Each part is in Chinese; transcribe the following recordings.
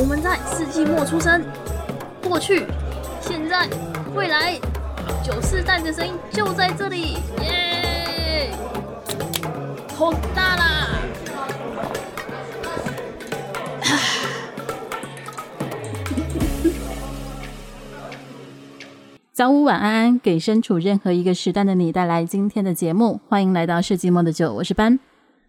我们在世纪末出生，过去、现在、未来，九四代的声音就在这里，耶！好大啦！早午晚安安，给身处任何一个时代的你带来今天的节目。欢迎来到世纪末的酒，我是班，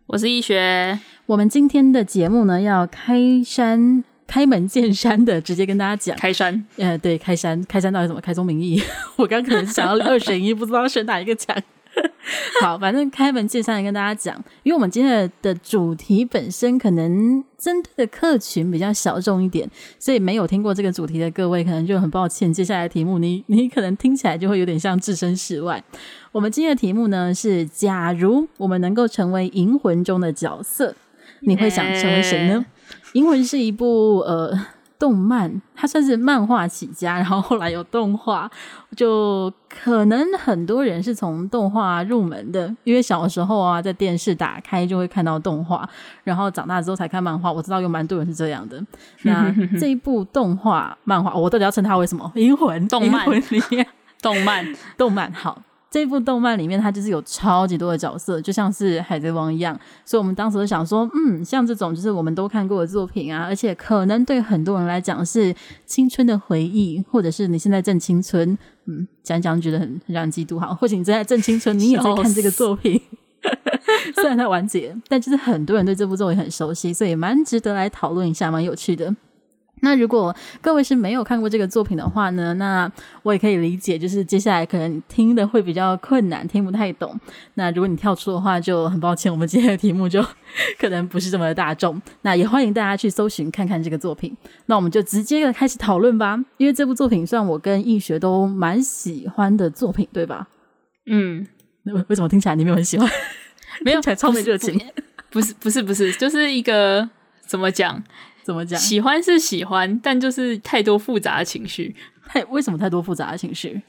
我是易学。我们今天的节目呢，要开山。开门见山的直接跟大家讲，开山，呃，对，开山，开山到底怎么开宗明义？我刚可能想要二选一，不知道选哪一个讲。好，反正开门见山的跟大家讲，因为我们今天的主题本身可能针对的客群比较小众一点，所以没有听过这个主题的各位，可能就很抱歉。接下来的题目你，你 你可能听起来就会有点像置身事外。我们今天的题目呢是：假如我们能够成为银魂中的角色，你会想成为谁呢？欸《银魂》是一部呃动漫，它算是漫画起家，然后后来有动画，就可能很多人是从动画入门的，因为小时候啊，在电视打开就会看到动画，然后长大之后才看漫画。我知道有蛮多人是这样的。那 这一部动画漫画，我到底要称它为什么？《银魂》动漫 里面，动漫动漫好。这部动漫里面，它就是有超级多的角色，就像是海贼王一样。所以我们当时就想说，嗯，像这种就是我们都看过的作品啊，而且可能对很多人来讲是青春的回忆，或者是你现在正青春，嗯，讲讲觉得很很让人嫉妒哈。或者你正在正青春，你也在看这个作品，虽然它完结，但就是很多人对这部作品很熟悉，所以蛮值得来讨论一下，蛮有趣的。那如果各位是没有看过这个作品的话呢，那我也可以理解，就是接下来可能听的会比较困难，听不太懂。那如果你跳出的话，就很抱歉，我们今天的题目就 可能不是这么的大众。那也欢迎大家去搜寻看看这个作品。那我们就直接的开始讨论吧，因为这部作品算我跟易学都蛮喜欢的作品，对吧？嗯，那为什么听起来你没有很喜欢？没有，才超没热情。不是，不是，不是，就是一个怎么讲？怎么讲？喜欢是喜欢，但就是太多复杂的情绪。太 为什么太多复杂的情绪？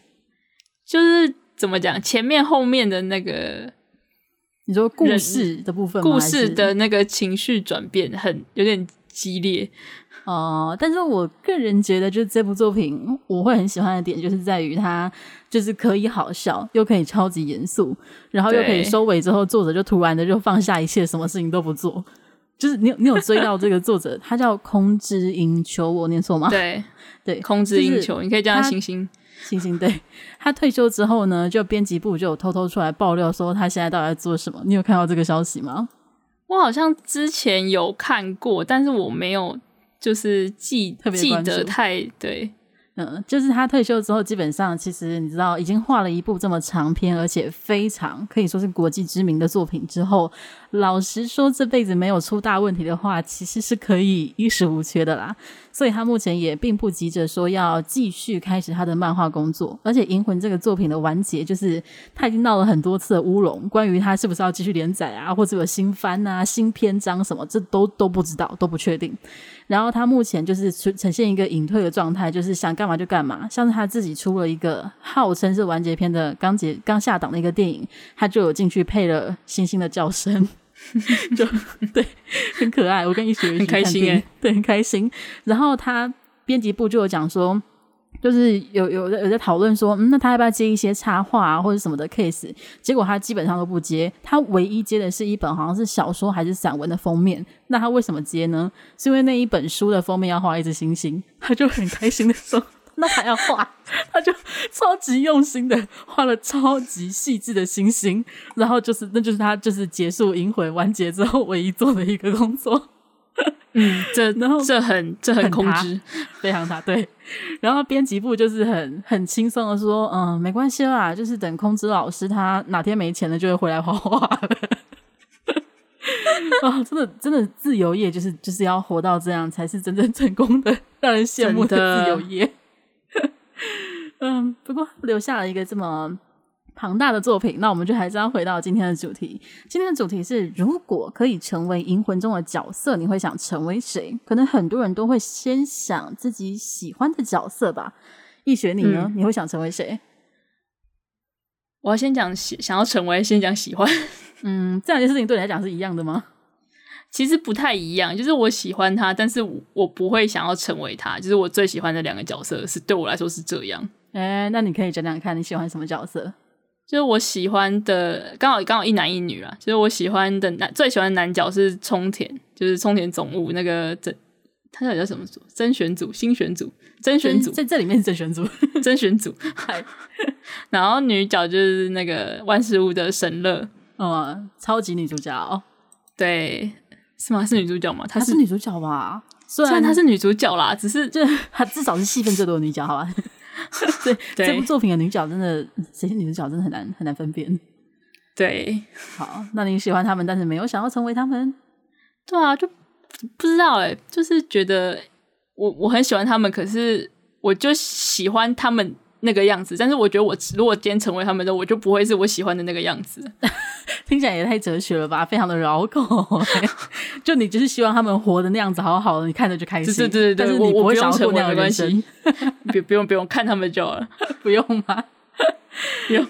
就是怎么讲？前面后面的那个，你说故事的部分，故事的那个情绪转变很有点激烈哦、呃。但是我个人觉得，就是这部作品我会很喜欢的点，就是在于它就是可以好笑，又可以超级严肃，然后又可以收尾之后，作者就突然的就放下一切，什么事情都不做。就是你有你有追到这个作者，他叫空之英秋，我念错吗？对 对，空之英秋，你可以叫他星星星星。对，他退休之后呢，就编辑部就有偷偷出来爆料说他现在到底在做什么。你有看到这个消息吗？我好像之前有看过，但是我没有就是记特别记得太对。嗯，就是他退休之后，基本上其实你知道，已经画了一部这么长篇，而且非常可以说是国际知名的作品之后。老实说，这辈子没有出大问题的话，其实是可以衣食无缺的啦。所以他目前也并不急着说要继续开始他的漫画工作。而且《银魂》这个作品的完结，就是他已经闹了很多次的乌龙，关于他是不是要继续连载啊，或者有新番啊、新篇章什么，这都都不知道，都不确定。然后他目前就是呈现一个隐退的状态，就是想干嘛就干嘛。像是他自己出了一个号称是完结篇的刚结刚下档的一个电影，他就有进去配了星星的叫声。就对，很可爱。我跟一学 很开心哎，对，很开心。然后他编辑部就有讲说，就是有有有在讨论说，嗯，那他要不要接一些插画啊或者什么的 case？结果他基本上都不接，他唯一接的是一本好像是小说还是散文的封面。那他为什么接呢？是因为那一本书的封面要画一只星星，他就很开心的说。那还要画，他就超级用心的画了超级细致的星星，然后就是，那就是他就是结束银魂完结之后唯一做的一个工作。嗯，这然后这很这很空知，非常大对。然后编辑部就是很很轻松的说，嗯，没关系啦，就是等空知老师他哪天没钱了，就会回来画画了。啊，真的真的自由业就是就是要活到这样才是真正成功的，让人羡慕的自由业。嗯，不过留下了一个这么庞大的作品，那我们就还是要回到今天的主题。今天的主题是：如果可以成为银魂中的角色，你会想成为谁？可能很多人都会先想自己喜欢的角色吧。易学你呢？嗯、你会想成为谁？我要先讲喜，想要成为，先讲喜欢。嗯，这两件事情对你来讲是一样的吗？其实不太一样，就是我喜欢他，但是我不会想要成为他。就是我最喜欢的两个角色是对我来说是这样。哎，那你可以讲讲看你喜欢什么角色？就是我喜欢的刚好刚好一男一女啦。就是我喜欢的男最喜欢的男角是冲田，就是冲田总务那个真，他到底叫什么组？甄选组、新选组、甄选组，在这里面是甄选组，甄选组。然后女角就是那个万事屋的神乐，嗯，超级女主角哦。对。是吗？是女主角吗？她是，是女主角吧？虽然她是女主角啦，只是就她至少是戏份最多的女角，好吧？对，对这部作品的女角真的，这些女主角真的很难很难分辨。对，好，那你喜欢他们，但是没有想要成为他们？对啊，就不知道哎、欸，就是觉得我我很喜欢他们，可是我就喜欢他们。那个样子，但是我觉得我如果今天成为他们的，我就不会是我喜欢的那个样子。听起来也太哲学了吧，非常的绕口。就你就是希望他们活的那样子好好的，你看着就开心。对对对，但是你不会想成为那样的关系。不不用不用看他们就好了，不用吗？不用。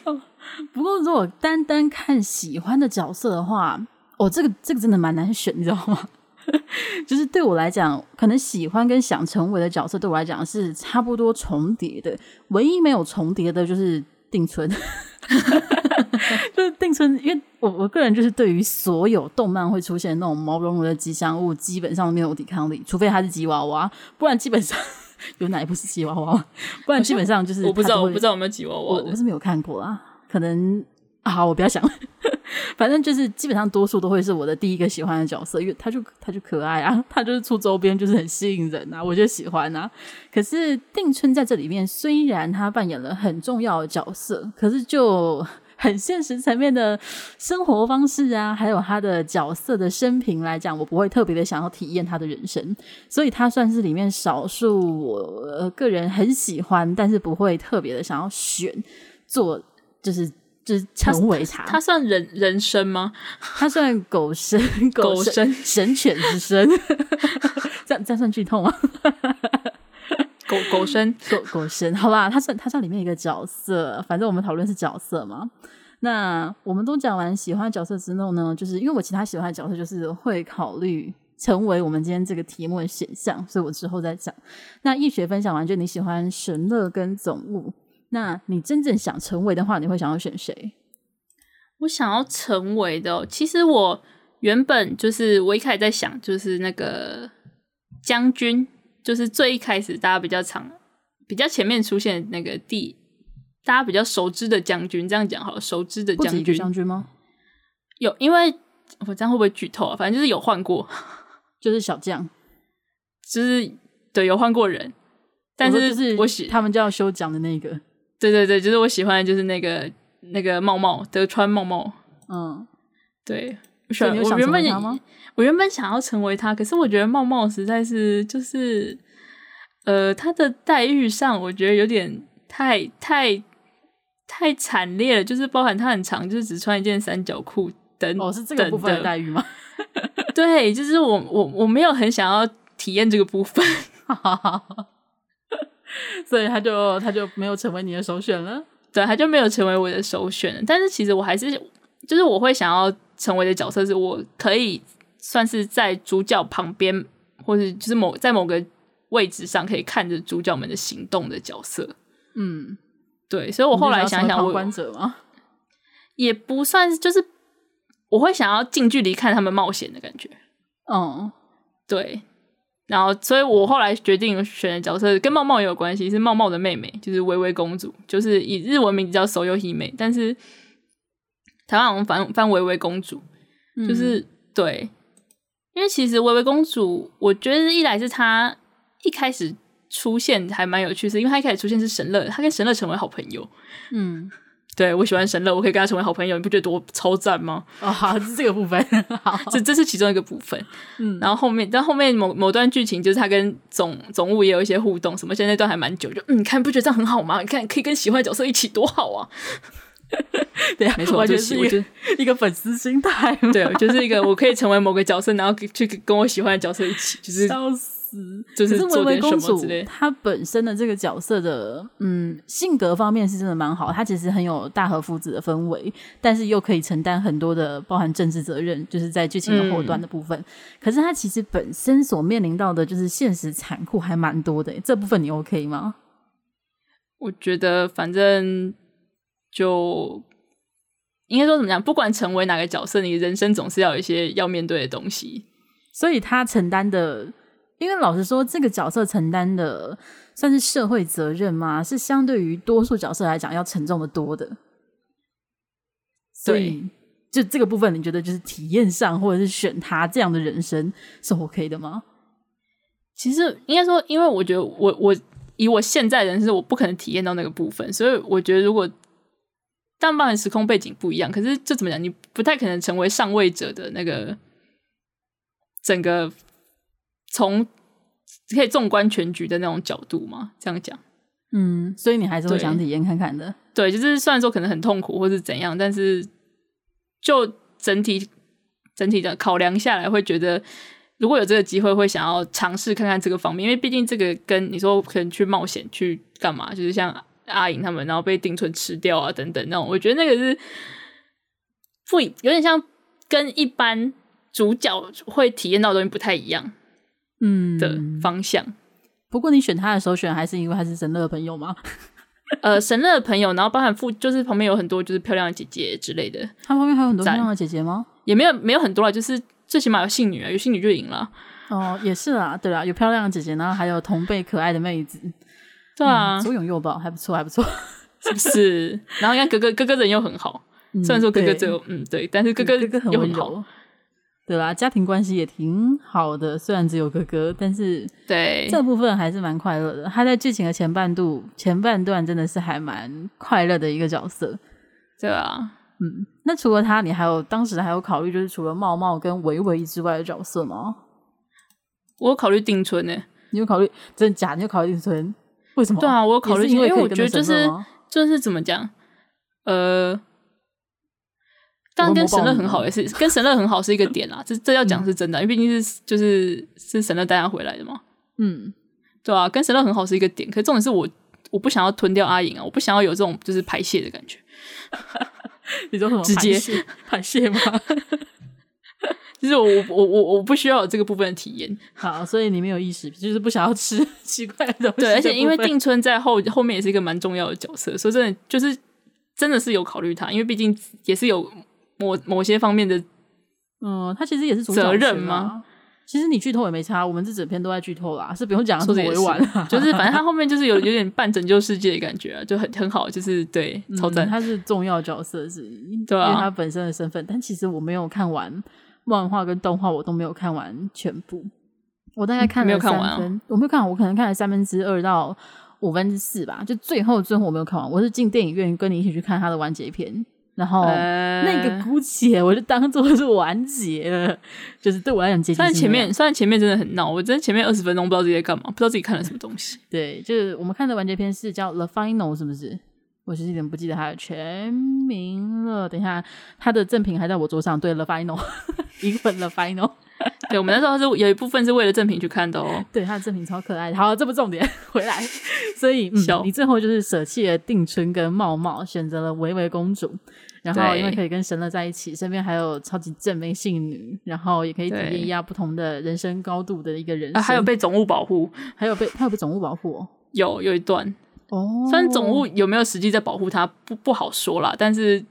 不过如果单单看喜欢的角色的话，哦，这个这个真的蛮难选，你知道吗？就是对我来讲，可能喜欢跟想成为的角色，对我来讲是差不多重叠的。唯一没有重叠的就是定存，就是定存，因为我我个人就是对于所有动漫会出现那种毛茸茸的吉祥物，基本上没有抵抗力，除非它是吉娃娃，不然基本上 有哪一部是吉娃娃？不然基本上就是我不知道，我不知道有没有吉娃娃，我不是没有看过啊，可能。好，我不要想了，反正就是基本上多数都会是我的第一个喜欢的角色，因为他就他就可爱啊，他就是出周边就是很吸引人啊，我就喜欢啊。可是定春在这里面虽然他扮演了很重要的角色，可是就很现实层面的生活方式啊，还有他的角色的生平来讲，我不会特别的想要体验他的人生，所以他算是里面少数我个人很喜欢，但是不会特别的想要选做就是。是成为他，他算人人生吗？他算狗生，狗生神犬之身，这样这样算剧透吗？狗狗生 狗狗生，好吧，他算他算里面一个角色，反正我们讨论是角色嘛。那我们都讲完喜欢的角色之后呢，就是因为我其他喜欢的角色，就是会考虑成为我们今天这个题目的选项，所以我之后再讲。那易学分享完，就你喜欢神乐跟总务。那你真正想成为的话，你会想要选谁？我想要成为的，其实我原本就是我一开始在想，就是那个将军，就是最一开始大家比较常、比较前面出现那个第大家比较熟知的将军，这样讲好了，熟知的将军将军吗？有，因为我这样会不会剧透啊？反正就是有换过，就是小将，就是对有换过人，但是就是我喜他们就要修讲的那个。对对对，就是我喜欢的就是那个那个茂茂德川茂茂，嗯，对，我喜欢。我原本我原本想要成为他，可是我觉得茂茂实在是就是，呃，他的待遇上我觉得有点太太太惨烈了，就是包含他很长，就是只穿一件三角裤等哦，是这个部分的待遇吗？对，就是我我我没有很想要体验这个部分。所以他就他就没有成为你的首选了，对，他就没有成为我的首选了。但是其实我还是，就是我会想要成为的角色，是我可以算是在主角旁边，或者就是某在某个位置上可以看着主角们的行动的角色。嗯，对。所以我后来想想，旁观者吗？也不算，就是我会想要近距离看他们冒险的感觉。嗯，对。然后，所以我后来决定选的角色跟茂茂也有关系，是茂茂的妹妹，就是微微公主，就是以日文名字叫手游姫妹，但是台湾好像翻翻微微公主，就是、嗯、对，因为其实微微公主，我觉得一来是她一开始出现还蛮有趣，是因为她一开始出现是神乐，她跟神乐成为好朋友，嗯。对，我喜欢神乐，我可以跟他成为好朋友，你不觉得多超赞吗？哦，好，是这个部分，好，这这是其中一个部分。嗯，然后后面，但后面某某段剧情就是他跟总总务也有一些互动，什么现在那段还蛮久，就嗯，你看不觉得这样很好吗？你看可以跟喜欢的角色一起，多好啊！对啊，没错，就是一个一个粉丝心态。对，就是一个我可以成为某个角色，然后去跟我喜欢的角色一起，就是。死，就是微微公主她本身的这个角色的嗯性格方面是真的蛮好，她其实很有大和夫子的氛围，但是又可以承担很多的包含政治责任，就是在剧情的后端的部分。嗯、可是她其实本身所面临到的就是现实残酷还蛮多的，这部分你 OK 吗？我觉得反正就。应该说怎么样？不管成为哪个角色，你人生总是要有一些要面对的东西。所以他承担的，因为老实说，这个角色承担的算是社会责任吗？是相对于多数角色来讲要沉重的多的。所以，就这个部分，你觉得就是体验上，或者是选他这样的人生是 OK 的吗？其实应该说，因为我觉得我我以我现在人生，我不可能体验到那个部分，所以我觉得如果。但当然时空背景不一样，可是这怎么讲？你不太可能成为上位者的那个整个从可以纵观全局的那种角度嘛？这样讲，嗯，所以你还是会想体验看看的。对，就是虽然说可能很痛苦或是怎样，但是就整体整体的考量下来，会觉得如果有这个机会，会想要尝试看看这个方面，因为毕竟这个跟你说可能去冒险去干嘛，就是像。阿颖他们，然后被定存吃掉啊，等等那种，我觉得那个是不有点像跟一般主角会体验到的东西不太一样，嗯的方向、嗯。不过你选他的时候选还是因为他是神乐的朋友吗？呃，神乐的朋友，然后包含附就是旁边有很多就是漂亮的姐姐之类的。他旁边还有很多漂亮的姐姐吗？也没有没有很多啦，就是最起码有信女啊，有信女就赢了。哦，也是啊，对啊，有漂亮的姐姐，然后还有同辈可爱的妹子。对啊，左拥右抱还不错，还不错，是不是？然后你看哥哥，哥哥人又很好，嗯、虽然说哥哥就嗯对，但是哥哥哥哥很温柔，对啦，家庭关系也挺好的，虽然只有哥哥，但是对这部分还是蛮快乐的。他在剧情的前半度前半段真的是还蛮快乐的一个角色，对啊，嗯。那除了他，你还有当时还有考虑，就是除了茂茂跟维维之外的角色吗？我有考虑定春呢，你有考虑真的假？你有考虑定春？为什么？对啊，我有考虑，因为我觉得就是就是怎么讲，呃，当然跟神乐很好也是跟神乐很好是一个点啊，这这要讲是真的，嗯、因为毕竟是就是是神乐带他回来的嘛，嗯，对啊，跟神乐很好是一个点，可是重点是我我不想要吞掉阿影啊，我不想要有这种就是排泄的感觉，你说什么？直接排泄吗？就是我我我我不需要有这个部分的体验，好，所以你没有意识，就是不想要吃 奇怪的东西。对，而且因为定春在后后面也是一个蛮重要的角色，所以真的就是真的是有考虑他，因为毕竟也是有某某些方面的，嗯，他其实也是责任吗？其实你剧透也没差，我们这整篇都在剧透啦，是不用讲的委婉，就是反正他后面就是有有点半拯救世界的感觉啊，就很很好，就是对，超赞，他是重要角色是，对啊，因为他本身的身份，但其实我没有看完。漫画跟动画我都没有看完全部，我大概看了三分，嗯没有看完啊、我没有看完，我可能看了三分之二到五分之四吧，就最后最后我没有看完，我是进电影院跟你一起去看他的完结篇，然后、呃、那个姑且我就当做是完结了，就是对我来讲结局。虽然前面虽然前面真的很闹，我真的前面二十分钟不知道自己在干嘛，不知道自己看了什么东西。对，就是我们看的完结篇是叫《The Final》，是不是？我是有点不记得它的全名了。等一下，它的赠品还在我桌上。对，The Final，一份 The Final。对，我们那时候是有一部分是为了赠品去看的哦。对，他的赠品超可爱的。好，这不重点，回来。所以，嗯，你最后就是舍弃了定春跟茂茂，选择了维维公主。然后，因为可以跟神乐在一起，身边还有超级正妹性女，然后也可以体验一下不同的人生高度的一个人生。啊，还有被总务保护，还有被他有被总务保护，有有一段。哦，虽然总务有没有实际在保护他，不不好说啦，但是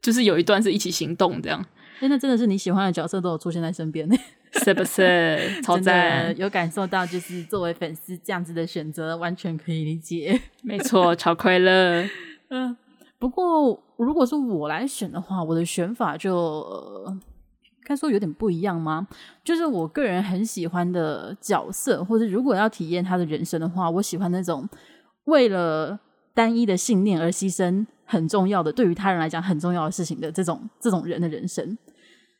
就是有一段是一起行动这样。真的真的是你喜欢的角色都有出现在身边呢，是不是？超赞，有感受到就是作为粉丝这样子的选择，完全可以理解。没错，超快乐。嗯，不过如果是我来选的话，我的选法就，该说有点不一样吗？就是我个人很喜欢的角色，或者如果要体验他的人生的话，我喜欢那种。为了单一的信念而牺牲很重要的，对于他人来讲很重要的事情的这种这种人的人生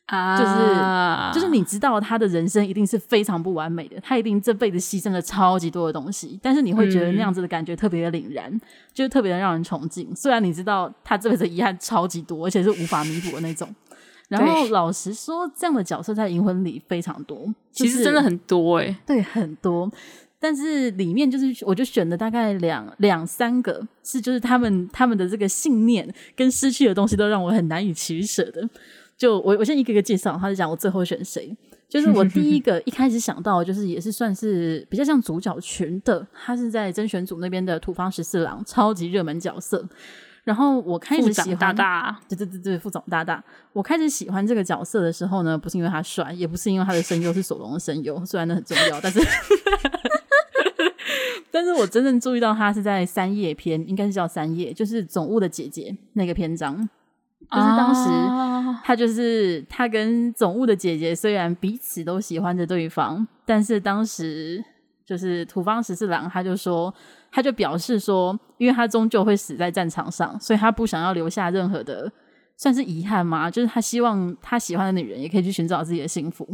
啊，就是就是你知道他的人生一定是非常不完美的，他一定这辈子牺牲了超级多的东西，但是你会觉得那样子的感觉特别的凛然，嗯、就是特别的让人崇敬。虽然你知道他这辈子遗憾超级多，而且是无法弥补的那种，然后老实说，这样的角色在《银魂》里非常多，其实真的很多哎、欸，对，很多。但是里面就是，我就选了大概两两三个，是就是他们他们的这个信念跟失去的东西都让我很难以取舍的。就我我先一个一个介绍，他就讲我最后选谁。就是我第一个 一开始想到，就是也是算是比较像主角群的，他是在甄选组那边的土方十四郎，超级热门角色。然后我开始喜欢，大大，对对对对，副总大大。我开始喜欢这个角色的时候呢，不是因为他帅，也不是因为他的声优是索隆的声优，虽然那很重要，但是。但是我真正注意到他是在三叶篇，应该是叫三叶，就是总务的姐姐那个篇章，就是当时他就是他跟总务的姐姐虽然彼此都喜欢着对方，但是当时就是土方十四郎他就说，他就表示说，因为他终究会死在战场上，所以他不想要留下任何的算是遗憾嘛，就是他希望他喜欢的女人也可以去寻找自己的幸福，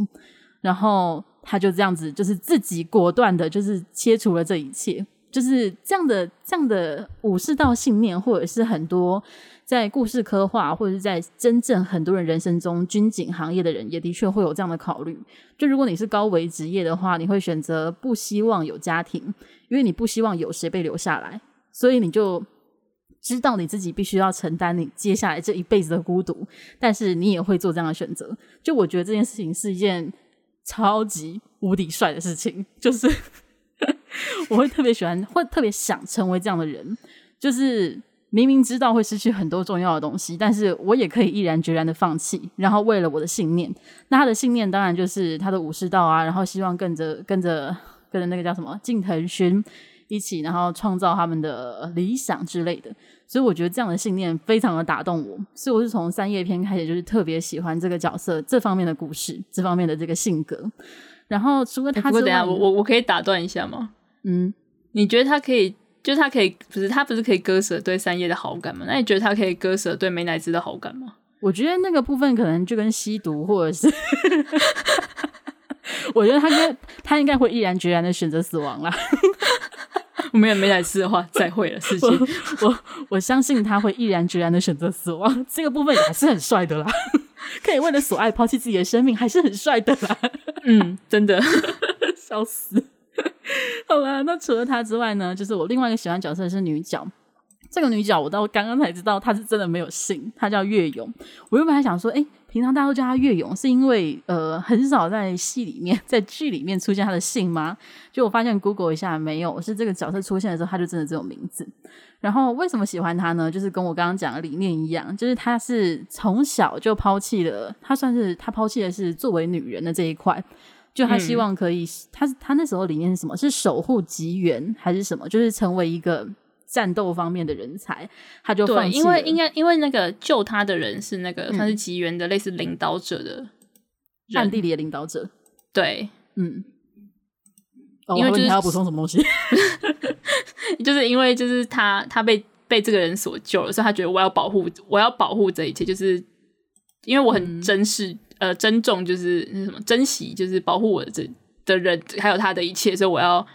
然后。他就这样子，就是自己果断的，就是切除了这一切，就是这样的这样的武士道信念，或者是很多在故事刻画，或者是在真正很多人人生中军警行业的人，也的确会有这样的考虑。就如果你是高危职业的话，你会选择不希望有家庭，因为你不希望有谁被留下来，所以你就知道你自己必须要承担你接下来这一辈子的孤独，但是你也会做这样的选择。就我觉得这件事情是一件。超级无敌帅的事情，就是 我会特别喜欢，会特别想成为这样的人。就是明明知道会失去很多重要的东西，但是我也可以毅然决然的放弃，然后为了我的信念。那他的信念当然就是他的武士道啊，然后希望跟着跟着跟着那个叫什么近藤勋一起，然后创造他们的理想之类的。所以我觉得这样的信念非常的打动我，所以我是从三叶篇开始就是特别喜欢这个角色这方面的故事，这方面的这个性格。然后除了他之外，不过等下我我我可以打断一下吗？嗯，你觉得他可以，就是他可以，不是他不是可以割舍对三叶的好感吗？那你觉得他可以割舍对美乃滋的好感吗？我觉得那个部分可能就跟吸毒或者是，我觉得他应该他应该会毅然决然的选择死亡啦。我没有美乃滋的话，再会了，事情。我我，我相信他会毅然决然的选择死亡，这个部分也还是很帅的啦。可以为了所爱抛弃自己的生命，还是很帅的啦。嗯，真的，笑死。好了，那除了他之外呢，就是我另外一个喜欢角色是女角。这个女角我到刚刚才知道她是真的没有姓，她叫月勇。我原本还想说，哎，平常大家都叫她月勇，是因为呃很少在戏里面、在剧里面出现她的姓吗？就我发现 Google 一下没有，是这个角色出现的时候，她就真的这种名字。然后为什么喜欢她呢？就是跟我刚刚讲的理念一样，就是她是从小就抛弃了，她算是她抛弃的是作为女人的这一块，就他希望可以，他他那时候理念是什么？是守护吉原还是什么？就是成为一个。战斗方面的人才，他就放因为应该因为那个救他的人是那个算是吉原的类似领导者的暗地里的领导者。对，嗯，因为就是他要补充什么东西，就是因为就是他他被被这个人所救了，所以他觉得我要保护我要保护这一切，就是因为我很珍视、嗯、呃珍重，就是那什么珍惜，就是保护我的这的人还有他的一切，所以我要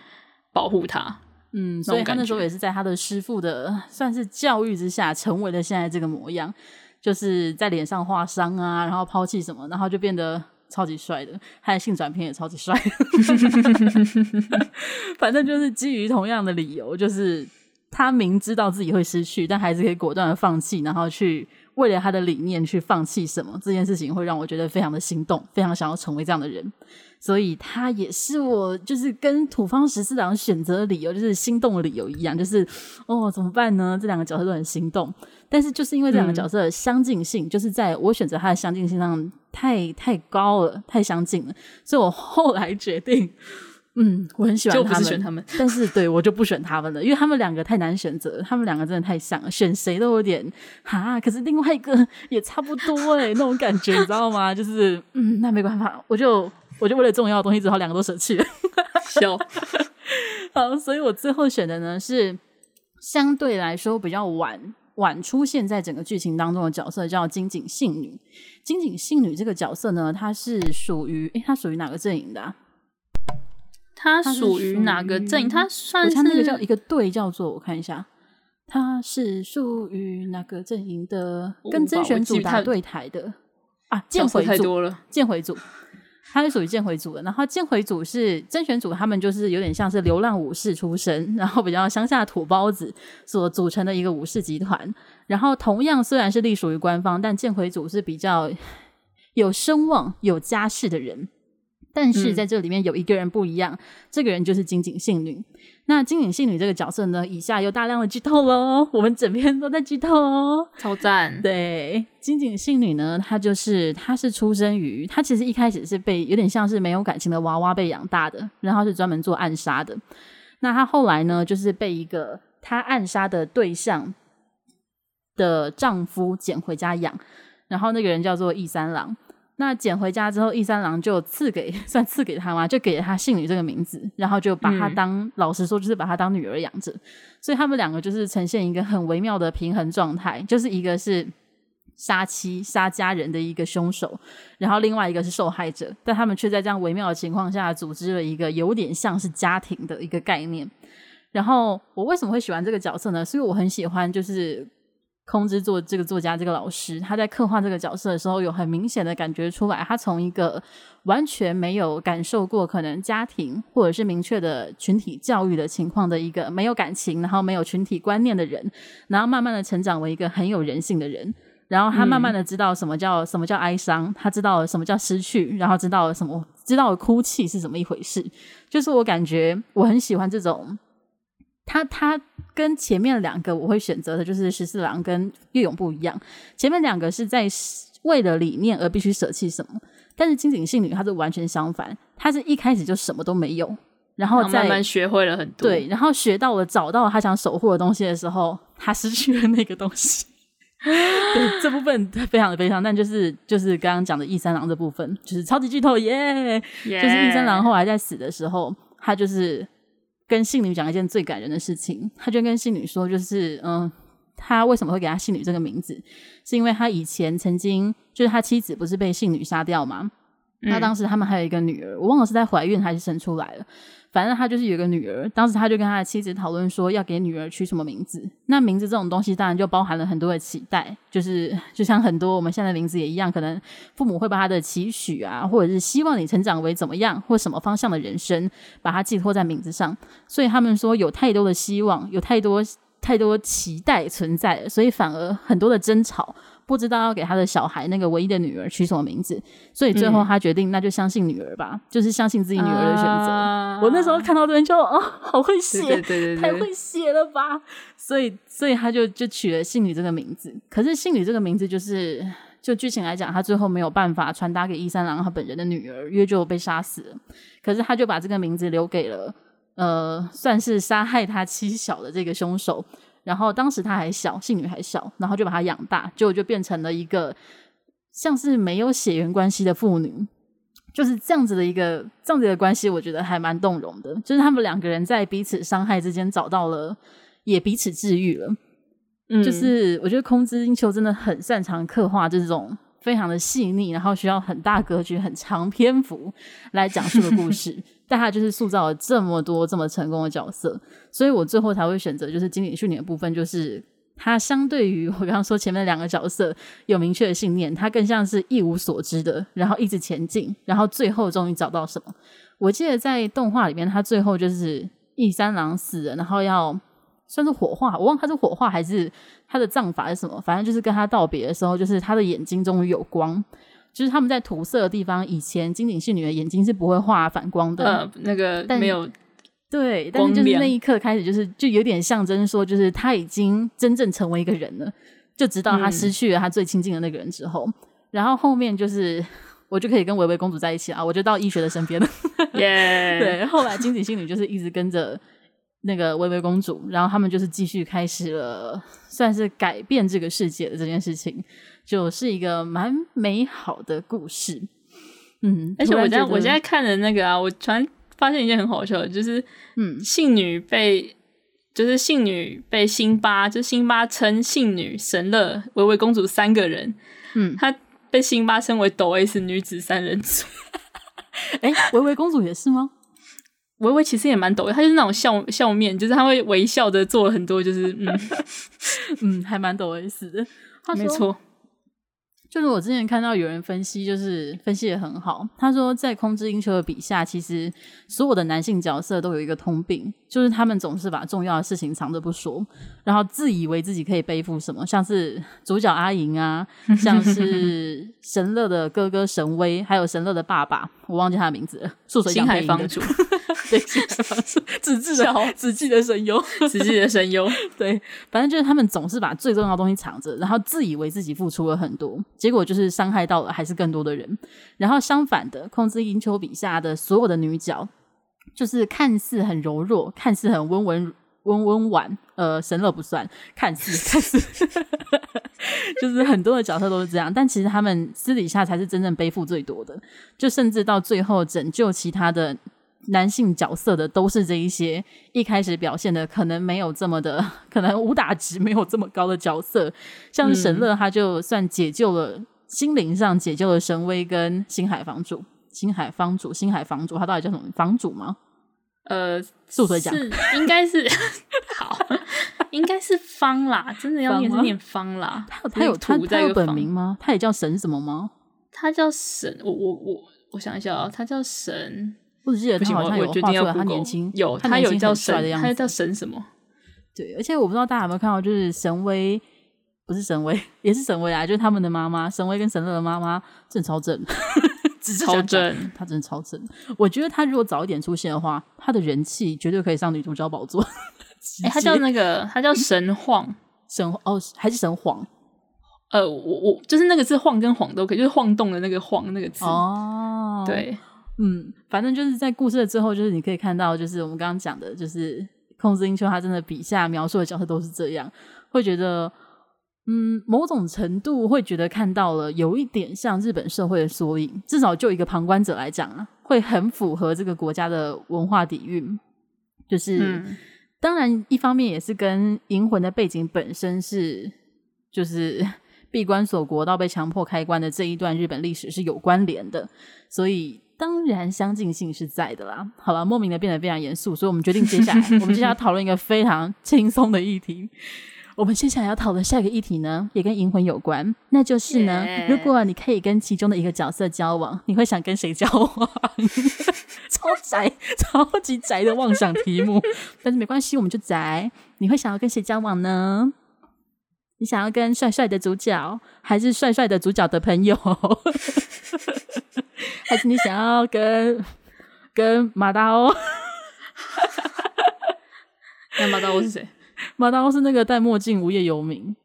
保护他。嗯，所以他那时候也是在他的师傅的算是教育之下，成为了现在这个模样，就是在脸上画伤啊，然后抛弃什么，然后就变得超级帅的，他的性转片也超级帅，反正就是基于同样的理由，就是他明知道自己会失去，但还是可以果断的放弃，然后去为了他的理念去放弃什么，这件事情会让我觉得非常的心动，非常想要成为这样的人。所以他也是我，就是跟土方十四郎选择的理由，就是心动的理由一样，就是哦，怎么办呢？这两个角色都很心动，但是就是因为这两个角色的相近性，就是在我选择他的相近性上太太高了，太相近了，所以我后来决定，嗯，我很喜欢他们，选他们，但是对我就不选他们了，因为他们两个太难选择，他们两个真的太像了，选谁都有点哈，可是另外一个也差不多诶、欸，那种感觉 你知道吗？就是嗯，那没办法，我就。我就为了重要的东西，只好两个都舍弃了。笑，好，所以我最后选的呢是相对来说比较晚晚出现在整个剧情当中的角色，叫金井杏女。金井杏女这个角色呢，她是属于诶，她属于哪个阵营的啊？她属于哪个阵营？他算是那个叫一个队，叫做我看一下，他是属于哪个阵营的？跟甄选组打对台的。啊，剑回组剑回组，他是属于剑回组的。然后剑回组是甄选组，他们就是有点像是流浪武士出身，然后比较乡下土包子所组成的一个武士集团。然后同样虽然是隶属于官方，但剑回组是比较有声望、有家世的人。但是在这里面有一个人不一样，嗯、这个人就是金井杏女。那金井杏女这个角色呢，以下有大量的剧透喽，我们整篇都在剧透哦，超赞。对，金井杏女呢，她就是她是出生于，她其实一开始是被有点像是没有感情的娃娃被养大的，然后是专门做暗杀的。那她后来呢，就是被一个她暗杀的对象的丈夫捡回家养，然后那个人叫做易三郎。那捡回家之后，义三郎就赐给 算赐给他嘛，就给了他姓女这个名字，然后就把他当、嗯、老实说，就是把他当女儿养着。所以他们两个就是呈现一个很微妙的平衡状态，就是一个是杀妻杀家人的一个凶手，然后另外一个是受害者，但他们却在这样微妙的情况下组织了一个有点像是家庭的一个概念。然后我为什么会喜欢这个角色呢？是因为我很喜欢就是。空之作这个作家，这个老师，他在刻画这个角色的时候，有很明显的感觉出来，他从一个完全没有感受过可能家庭或者是明确的群体教育的情况的一个没有感情，然后没有群体观念的人，然后慢慢的成长为一个很有人性的人，然后他慢慢的知道什么叫、嗯、什么叫哀伤，他知道了什么叫失去，然后知道了什么知道了哭泣是怎么一回事，就是我感觉我很喜欢这种。他他跟前面两个我会选择的就是十四郎跟月勇不一样，前面两个是在为了理念而必须舍弃什么，但是金井信女她是完全相反，她是一开始就什么都没有，然后再慢慢学会了很多，对，然后学到了找到了他想守护的东西的时候，他失去了那个东西，对，这部分非常的悲伤，但就是就是刚刚讲的义三郎这部分就是超级剧透耶，yeah! 就是义三郎后来在死的时候，他就是。跟信女讲一件最感人的事情，他就跟信女说，就是嗯，他为什么会给他信女这个名字，是因为他以前曾经就是他妻子不是被信女杀掉吗？那、嗯、当时他们还有一个女儿，我忘了是在怀孕还是生出来了。反正他就是有一个女儿，当时他就跟他的妻子讨论说要给女儿取什么名字。那名字这种东西当然就包含了很多的期待，就是就像很多我们现在的名字也一样，可能父母会把他的期许啊，或者是希望你成长为怎么样或什么方向的人生，把它寄托在名字上。所以他们说有太多的希望，有太多太多期待存在，所以反而很多的争吵。不知道要给他的小孩那个唯一的女儿取什么名字，所以最后他决定那就相信女儿吧，嗯、就是相信自己女儿的选择。啊、我那时候看到这边就哦，好会写，对对对对对，太会写了吧！所以所以他就就取了信女这个名字。可是信女这个名字就是就剧情来讲，他最后没有办法传达给伊三郎他本人的女儿，因为就被杀死了。可是他就把这个名字留给了呃，算是杀害他妻小的这个凶手。然后当时他还小，性女还小，然后就把他养大，结果就变成了一个像是没有血缘关系的妇女，就是这样子的一个这样子的关系，我觉得还蛮动容的。就是他们两个人在彼此伤害之间找到了，也彼此治愈了。嗯，就是我觉得空之英秋真的很擅长刻画这种非常的细腻，然后需要很大格局、很长篇幅来讲述的故事。但他就是塑造了这么多这么成功的角色，所以我最后才会选择就是经理训练的部分，就是他相对于我刚刚说前面两个角色有明确的信念，他更像是一无所知的，然后一直前进，然后最后终于找到什么。我记得在动画里面，他最后就是义三郎死了，然后要算是火化，我忘他是火化还是他的葬法是什么，反正就是跟他道别的时候，就是他的眼睛终于有光。就是他们在涂色的地方，以前金井杏女的眼睛是不会画反光的，呃，那个没有对，但是就是那一刻开始，就是就有点象征说，就是他已经真正成为一个人了，就直到他失去了他最亲近的那个人之后，嗯、然后后面就是我就可以跟微微公主在一起啊，我就到医学的身边了，耶、对，后来金井杏女就是一直跟着那个微微公主，然后他们就是继续开始了，算是改变这个世界的这件事情。就是一个蛮美好的故事，嗯，而且我现在我现在看的那个啊，我突然发现一件很好笑的，就是嗯，信女被就是信女被辛巴，就辛巴称信女神乐维维公主三个人，嗯，她被辛巴称为抖 S 女子三人组，哎、欸，微微公主也是吗？维维其实也蛮抖的，她就是那种笑笑面，就是她会微笑的做了很多，就是嗯。嗯，还蛮抖 S 的，没错。就是我之前看到有人分析，就是分析的很好。他说，在空之英雄的笔下，其实所有的男性角色都有一个通病，就是他们总是把重要的事情藏着不说，然后自以为自己可以背负什么，像是主角阿银啊，像是 神乐的哥哥神威，还有神乐的爸爸，我忘记他的名字了，素水星海房主。对，星海房主，只记得只记得声优，只记得声优。对，反正就是他们总是把最重要的东西藏着，然后自以为自己付出了很多。结果就是伤害到了还是更多的人，然后相反的，控制英丘笔下的所有的女角，就是看似很柔弱，看似很温文温温婉，呃，神乐不算，看似 看似，就是很多的角色都是这样，但其实他们私底下才是真正背负最多的，就甚至到最后拯救其他的男性角色的，都是这一些一开始表现的可能没有这么的，可能武打值没有这么高的角色，像是神乐，他就算解救了、嗯、心灵上解救了神威跟星海房主，星海房主，星海房主，他到底叫什么？房主吗？呃，素水讲应该是好，应该是方啦，真的要念是念方啦。他他有他他有本名吗？他也叫神什么吗？他叫神，我我我我想一下啊、喔，他叫神。我只记得他好像有画出来，他年轻有他有叫神，他叫神什么？对，而且我不知道大家有没有看到，就是神威不是神威，也是神威啊，就是他们的妈妈神威跟神乐的妈妈真的超正，超正，他真的超正。我觉得他如果早一点出现的话，他的人气绝对可以上女主角宝座。哎、欸，他叫那个，他叫神晃，神哦，还是神晃？呃，我我就是那个字晃跟晃都可以，就是晃动的那个晃那个字哦，对。嗯，反正就是在故事的最后，就是你可以看到，就是我们刚刚讲的，就是控制英秋他真的笔下描述的角色都是这样，会觉得，嗯，某种程度会觉得看到了有一点像日本社会的缩影，至少就一个旁观者来讲啊，会很符合这个国家的文化底蕴。就是，嗯、当然一方面也是跟银魂的背景本身是，就是 闭关锁国到被强迫开关的这一段日本历史是有关联的，所以。当然，相近性是在的啦。好了，莫名的变得非常严肃，所以我们决定接下来，我们接下来讨论一个非常轻松的议题。我们接下来要讨论下一个议题呢，也跟银魂有关，那就是呢如果你可以跟其中的一个角色交往，你会想跟谁交往？超宅，超级宅的妄想题目，但是没关系，我们就宅。你会想要跟谁交往呢？你想要跟帅帅的主角，还是帅帅的主角的朋友？还是你想要跟 跟马达欧？那马达欧是谁？马达欧是那个戴墨镜、无业游民、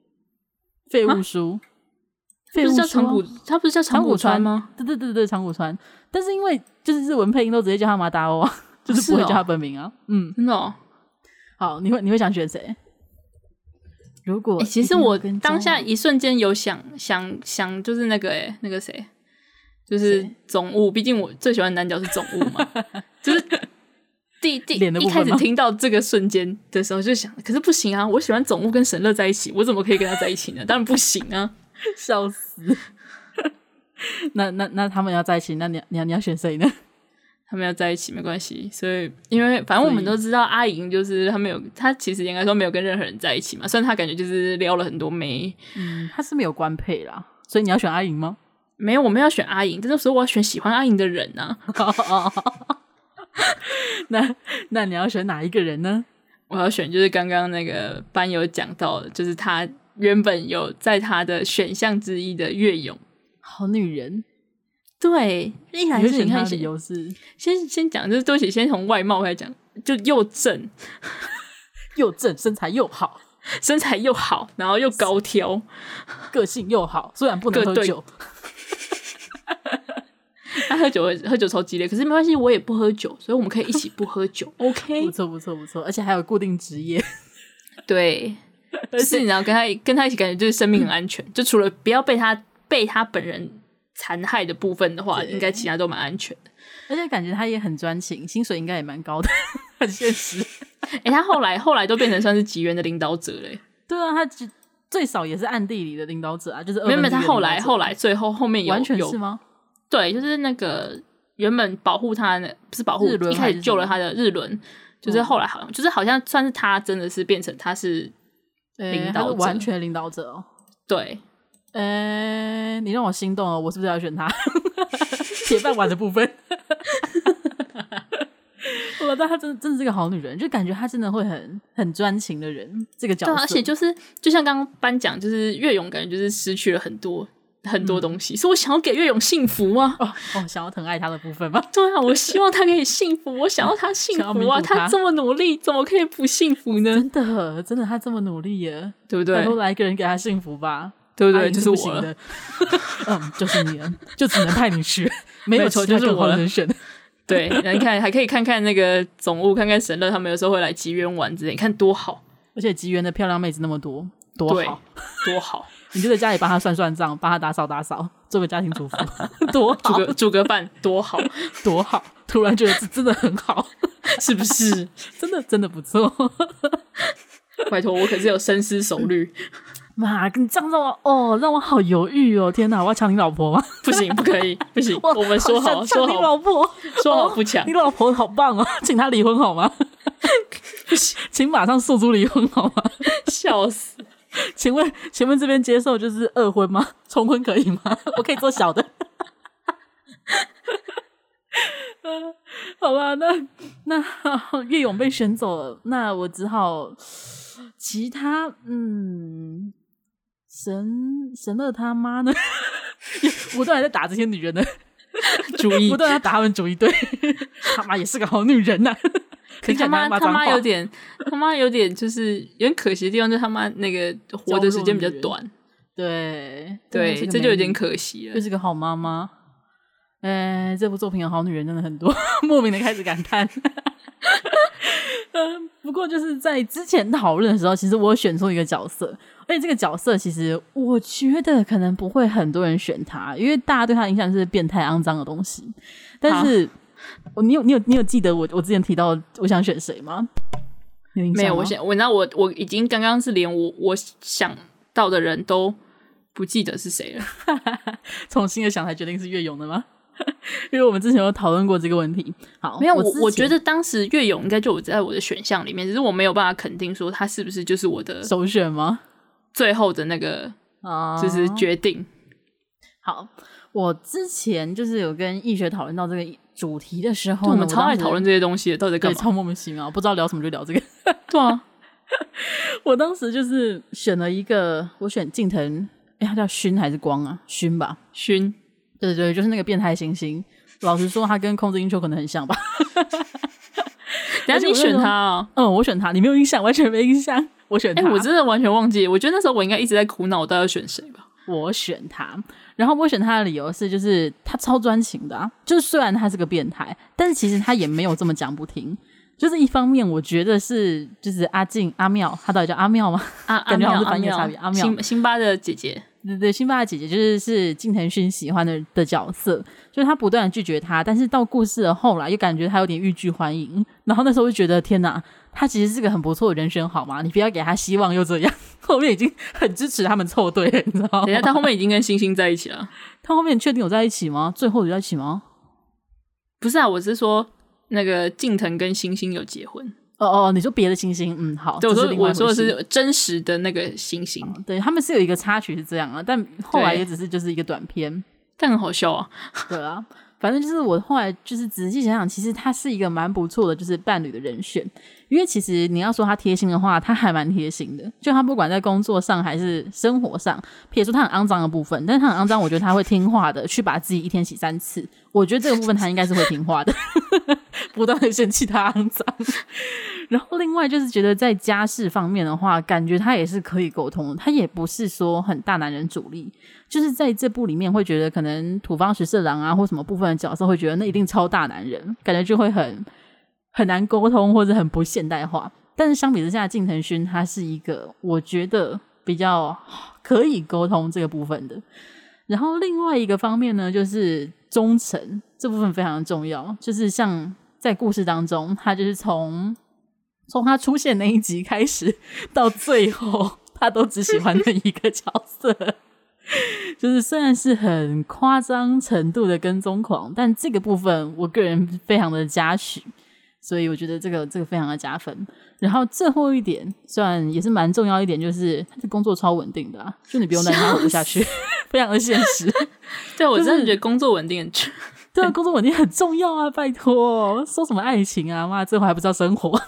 废物叔。废物长谷，他不是叫长谷川吗？对对对对，长谷川。但是因为就是日文配音都直接叫他马达欧啊，就是不会叫他本名啊。哦、嗯，真的、哦。好，你会你会想选谁？如果、欸、其实我当下一瞬间有想想想，就是那个哎、欸，那个谁？就是总务，毕竟我最喜欢男角是总务嘛。就是第第一开始听到这个瞬间的时候，就想，可是不行啊！我喜欢总务跟沈乐在一起，我怎么可以跟他在一起呢？当然不行啊！笑死！那那那他们要在一起，那你你要你要选谁呢？他们要在一起没关系，所以因为反正我们都知道阿莹就是他没有，他其实应该说没有跟任何人在一起嘛。虽然他感觉就是撩了很多妹，嗯，他是没有官配啦。所以你要选阿莹吗？没有，我们要选阿莹，但是说我要选喜欢阿莹的人呢、啊。那那你要选哪一个人呢？我要选就是刚刚那个班友讲到的，就是他原本有在他的选项之一的月勇，好女人。对，一开始你看理由是先先讲，就是多起先从外貌来讲，就又正 又正，身材又好，身材又好，然后又高挑，个性又好，虽然不能喝酒。他喝酒喝酒超激烈，可是没关系，我也不喝酒，所以我们可以一起不喝酒。OK，不错不错不错，而且还有固定职业。对，就是你要跟他跟他一起，感觉就是生命很安全。就除了不要被他被他本人残害的部分的话，应该其他都蛮安全的。而且感觉他也很专情，薪水应该也蛮高的，很现实。哎、欸，他后来后来都变成算是吉原的领导者嘞。对啊，他最少也是暗地里的领导者啊，就是没有没有，他后来 后来最后后面有完全是吗？对，就是那个原本保护他的，不是保护，一开始救了他的日轮，就是后来好像、嗯，就是好像算是他真的是变成他是领导者，欸、完全领导者哦。对，呃，你让我心动了，我是不是要选他？铁饭碗的部分。我觉得她真的真的是个好女人，就感觉她真的会很很专情的人。这个角色，对，而且就是就像刚刚颁奖，就是岳勇感觉就是失去了很多很多东西，所以我想要给岳勇幸福啊！哦哦，想要疼爱他的部分吗？对啊，我希望他可以幸福，我想要他幸福啊！他这么努力，怎么可以不幸福呢？真的，真的，他这么努力耶，对不对？然后来一个人给他幸福吧，对不对？就是我的，嗯，就是你，就只能派你去，没有错，就是我人选。对，你看还可以看看那个总务，看看神乐，他们有时候会来吉原玩之类，你看多好。而且吉原的漂亮妹子那么多，多好，多好。你就在家里帮他算算账，帮他打扫打扫，做个家庭主妇，多好。煮个煮个饭，多好，多好。突然觉得这真的很好，是不是？真的真的不错。拜托，我可是有深思熟虑。妈，你这样让我哦，让我好犹豫哦！天哪，我要抢你老婆吗？不行，不可以，不行。我们说好，说好，你老婆，说好不抢。你老婆好棒哦，请她离婚好吗？请马上诉诸离婚好吗？笑死！请问，请问这边接受就是二婚吗？重婚可以吗？我可以做小的。嗯，好吧，那那月勇被选走了，那我只好其他嗯。神神乐他妈呢？不断在打这些女人的 主意，不断在打他们主意。对，他妈也是个好女人呐、啊。可是他妈他妈有点，他妈有点就是有点可惜的地方，就是他妈那个活的时间比较短。对对，对这就有点可惜了。就是个好妈妈。哎、欸，这部作品的好女人真的很多，莫名的开始感叹。嗯，不过就是在之前讨论的时候，其实我选出一个角色。而且这个角色其实我觉得可能不会很多人选他，因为大家对他的印象是变态肮脏的东西。但是，我你有你有你有记得我我之前提到我想选谁吗？有印象吗？没有，我想我那我我已经刚刚是连我我想到的人都不记得是谁了。重新的想才决定是岳勇的吗？因为我们之前有讨论过这个问题。好，没有我我觉得当时岳勇应该就我在我的选项里面，只是我没有办法肯定说他是不是就是我的首选吗？最后的那个就是决定。好，我之前就是有跟易学讨论到这个主题的时候，我们超爱讨论这些东西，到底干嘛？超莫名其妙，不知道聊什么就聊这个。对啊，我当时就是选了一个，我选近藤，哎，他叫薰还是光啊？薰吧，薰。对对对，就是那个变态猩猩。老实说，他跟控制英雄可能很像吧。等下你选他啊？嗯，我选他，你没有印象，完全没印象。我选他，欸，我真的完全忘记。我觉得那时候我应该一直在苦恼，我到底要选谁吧。我选他，然后我选他的理由是，就是他超专情的啊。就是虽然他是个变态，但是其实他也没有这么讲不听。就是一方面，我觉得是就是阿静阿妙，他到底叫阿妙吗？阿，感觉好像是翻译差别。阿妙，辛辛巴的姐姐。对对，辛巴的姐姐就是是近藤勋喜欢的的角色，就是他不断的拒绝他，但是到故事的后来又感觉他有点欲拒还迎，然后那时候就觉得天哪，他其实是个很不错的人选，好吗？你不要给他希望又这样，后面已经很支持他们凑对了，你知道吗？等下，他后面已经跟星星在一起了，他后面确定有在一起吗？最后有在一起吗？不是啊，我是说那个近藤跟星星有结婚。哦哦，你说别的星星，嗯，好。对，我说我说的是真实的那个星星，嗯、对他们是有一个插曲是这样啊，但后来也只是就是一个短片，但很好笑啊。对啊，反正就是我后来就是仔细想想，其实他是一个蛮不错的，就是伴侣的人选。因为其实你要说他贴心的话，他还蛮贴心的。就他不管在工作上还是生活上，撇除他很肮脏的部分，但是他很肮脏，我觉得他会听话的，去把自己一天洗三次。我觉得这个部分他应该是会听话的，不断的嫌弃他肮脏。然后另外就是觉得在家事方面的话，感觉他也是可以沟通，他也不是说很大男人主义。就是在这部里面会觉得可能土方十四郎啊或什么部分的角色会觉得那一定超大男人，感觉就会很。很难沟通，或者很不现代化。但是相比之下，近藤勋他是一个我觉得比较可以沟通这个部分的。然后另外一个方面呢，就是忠诚这部分非常重要。就是像在故事当中，他就是从从他出现那一集开始到最后，他都只喜欢那一个角色。就是虽然是很夸张程度的跟踪狂，但这个部分我个人非常的嘉许。所以我觉得这个这个非常的加分。然后最后一点，虽然也是蛮重要一点，就是他的工作超稳定的，啊，就你不用担心他活不下去，非常的现实。对，我真的觉得工作稳定很重，对啊，工作稳定很重要啊！拜托，说什么爱情啊，妈，最后还不知道生活。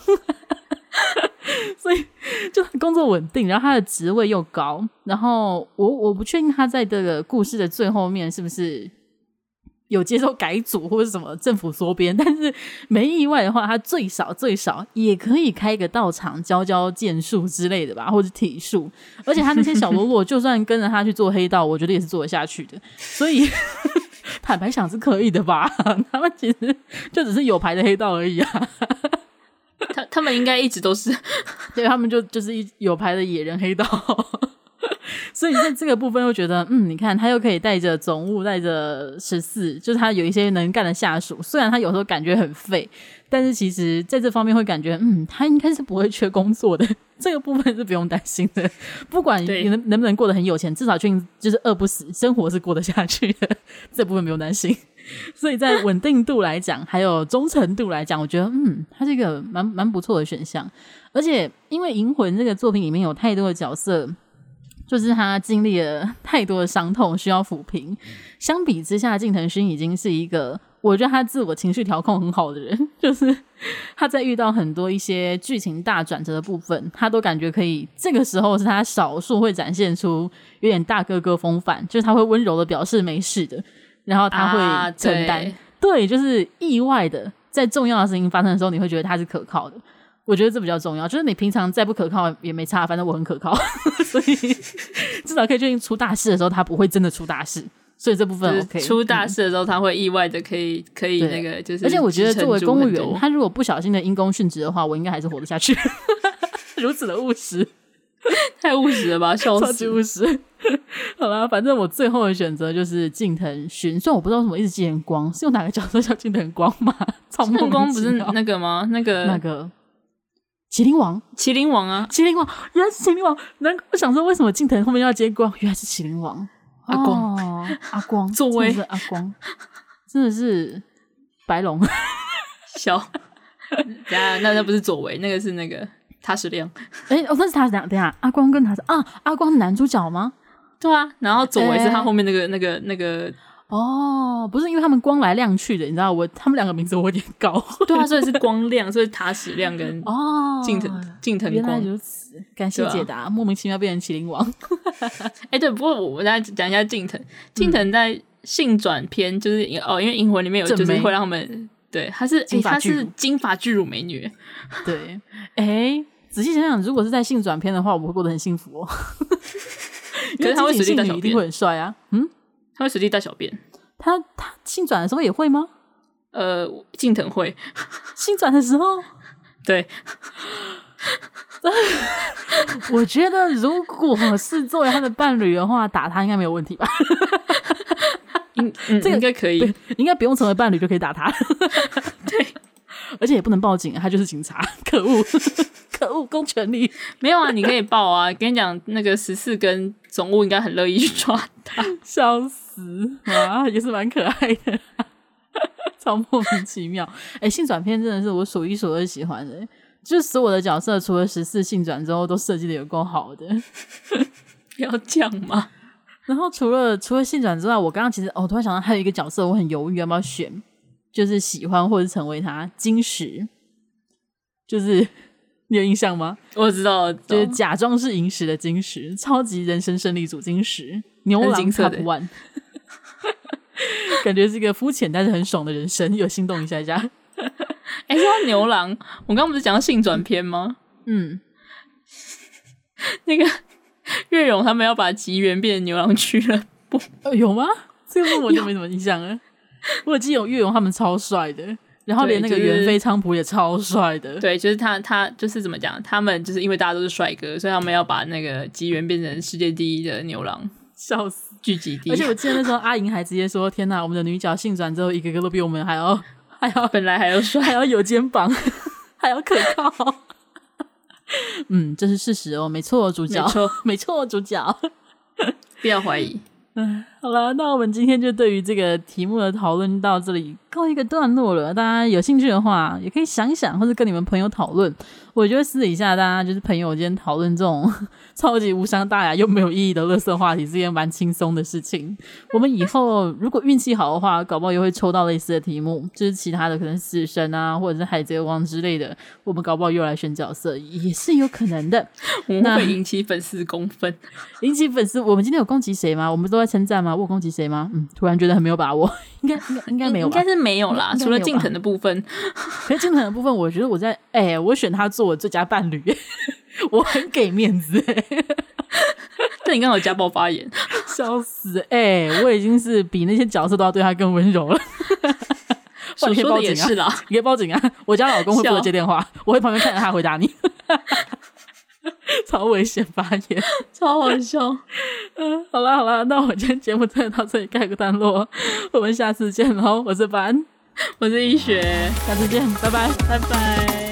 所以就工作稳定，然后他的职位又高，然后我我不确定他在这个故事的最后面是不是有接受改组或者什么政府缩编，但是没意外的话，他最少最少也可以开个道场教教剑术之类的吧，或者体术。而且他那些小喽啰，就算跟着他去做黑道，我觉得也是做得下去的。所以坦白讲是可以的吧？他们其实就只是有牌的黑道而已啊。他他们应该一直都是，对，他们就就是一有牌的野人黑道，所以在这个部分又觉得，嗯，你看他又可以带着总务，带着十四，就是他有一些能干的下属，虽然他有时候感觉很废，但是其实在这方面会感觉，嗯，他应该是不会缺工作的，这个部分是不用担心的，不管你能能不能过得很有钱，至少确就是饿不死，生活是过得下去的，这部分不用担心。所以在稳定度来讲，还有忠诚度来讲，我觉得嗯，它是一个蛮蛮不错的选项。而且因为《银魂》这个作品里面有太多的角色，就是他经历了太多的伤痛需要抚平。相比之下，近藤勋已经是一个我觉得他自我情绪调控很好的人，就是他在遇到很多一些剧情大转折的部分，他都感觉可以。这个时候是他少数会展现出有点大哥哥风范，就是他会温柔的表示没事的。然后他会承担，啊、对，对，就是意外的，在重要的事情发生的时候，你会觉得他是可靠的。我觉得这比较重要，就是你平常再不可靠也没差，反正我很可靠，所以 至少可以确定出大事的时候，他不会真的出大事。所以这部分 OK，出大事的时候，他会意外的可以可以那个就是。而且我觉得作为公务员，他如果不小心的因公殉职的话，我应该还是活得下去。如此的务实。太务实了吧，笑死！超级务实。好啦，反正我最后的选择就是近藤薰。虽然我不知道为什么一直记得光，是用哪个角色叫近藤光吗？近藤光不是那个吗？那个那个麒麟王，麒麟王啊，麒麟王，原来是麒麟王。难怪我想说，为什么近藤后面要接光？原来是麒麟王。阿光，哦、阿光，作威是阿光，真的是白龙。小，等下，那那不是左为，那个是那个。他是亮，哎，哦，那是他，是亮，等下，阿光跟他是啊，阿光是男主角吗？对啊，然后左为是他后面那个、那个、那个，哦，不是，因为他们光来亮去的，你知道，我他们两个名字我有点高，对啊，所以是光亮，所以塔矢亮跟哦，近藤近藤光，原来如此，感谢解答，莫名其妙变成麒麟王 哎，对，不过我我再讲一下近藤，近藤在性转篇就是哦，因为银魂里面有就是会让他们，对，他是他是金发巨乳美女，对，哎。仔细想想，如果是在性转篇的话，我们会过得很幸福哦。可是他会随地大小便，一定会很帅啊。嗯，他会随地大小便。他他性转的时候也会吗？呃，近藤会。性转的时候，对。我觉得，如果是作为他的伴侣的话，打他应该没有问题吧？嗯，这个应该可以，应该不用成为伴侣就可以打他。对，而且也不能报警，他就是警察，可恶。可恶，公权力没有啊！你可以报啊！跟你讲，那个十四跟总务应该很乐意去抓他，笑死啊！也是蛮可爱的，超莫名其妙。哎、欸，性转片真的是我数一数二喜欢的，就是所有的角色除了十四性转之后，都设计的有够好的。要讲吗？然后除了除了性转之外，我刚刚其实哦，突然想到还有一个角色，我很犹豫要不要选，就是喜欢或者成为他金石，就是。你有印象吗？我知道，就是假装是银石的金石，超级人生胜利组金石，牛郎 Top One，感觉是一个肤浅但是很爽的人生，有心动一下下。哎、欸，说到牛郎，我刚刚不是讲到性转篇吗？嗯，那个月勇他们要把吉原变成牛郎俱乐部，呃，有吗？这个我就没什么印象了。有我记得有岳勇他们超帅的。然后连那个袁飞仓卜也超帅的，对，就是他，他就是怎么讲，他们就是因为大家都是帅哥，所以他们要把那个吉原变成世界第一的牛郎，笑死，聚集地。而且我记得那时候阿银还直接说：“天哪，我们的女角性转之后，一个个都比我们还要还要 本来还要帅，还要有肩膀，还要可靠。”嗯，这是事实哦，没错，主角，没错，没错，主角，不要怀疑。好了，那我们今天就对于这个题目的讨论到这里告一个段落了。大家有兴趣的话，也可以想想，或者跟你们朋友讨论。我觉得私底下大家就是朋友间讨论这种超级无伤大雅又没有意义的垃圾话题，是一件蛮轻松的事情。我们以后如果运气好的话，搞不好也会抽到类似的题目，就是其他的可能死神啊，或者是海贼王之类的，我们搞不好又来选角色，也是有可能的。那会引起粉丝公愤，引起粉丝。我们今天有攻击谁吗？我们都在称赞吗？我攻击谁吗？嗯，突然觉得很没有把握，应该应该应该没有吧，应该是没有啦。除了近藤的部分，可是近藤的部分，我觉得我在哎、欸，我选他做我最佳伴侣，我很给面子哎。但你刚好家暴发言，笑死哎、欸！我已经是比那些角色都要对他更温柔了。我说的也是啦，你可以报警啊！我家老公会不会接电话，我会旁边看着他回答你。超危险发言，超好笑。嗯，好啦好啦，那我今天节目真的到这里盖个段落，我们下次见喽！我是凡，我是一雪，下次见，拜拜，拜拜。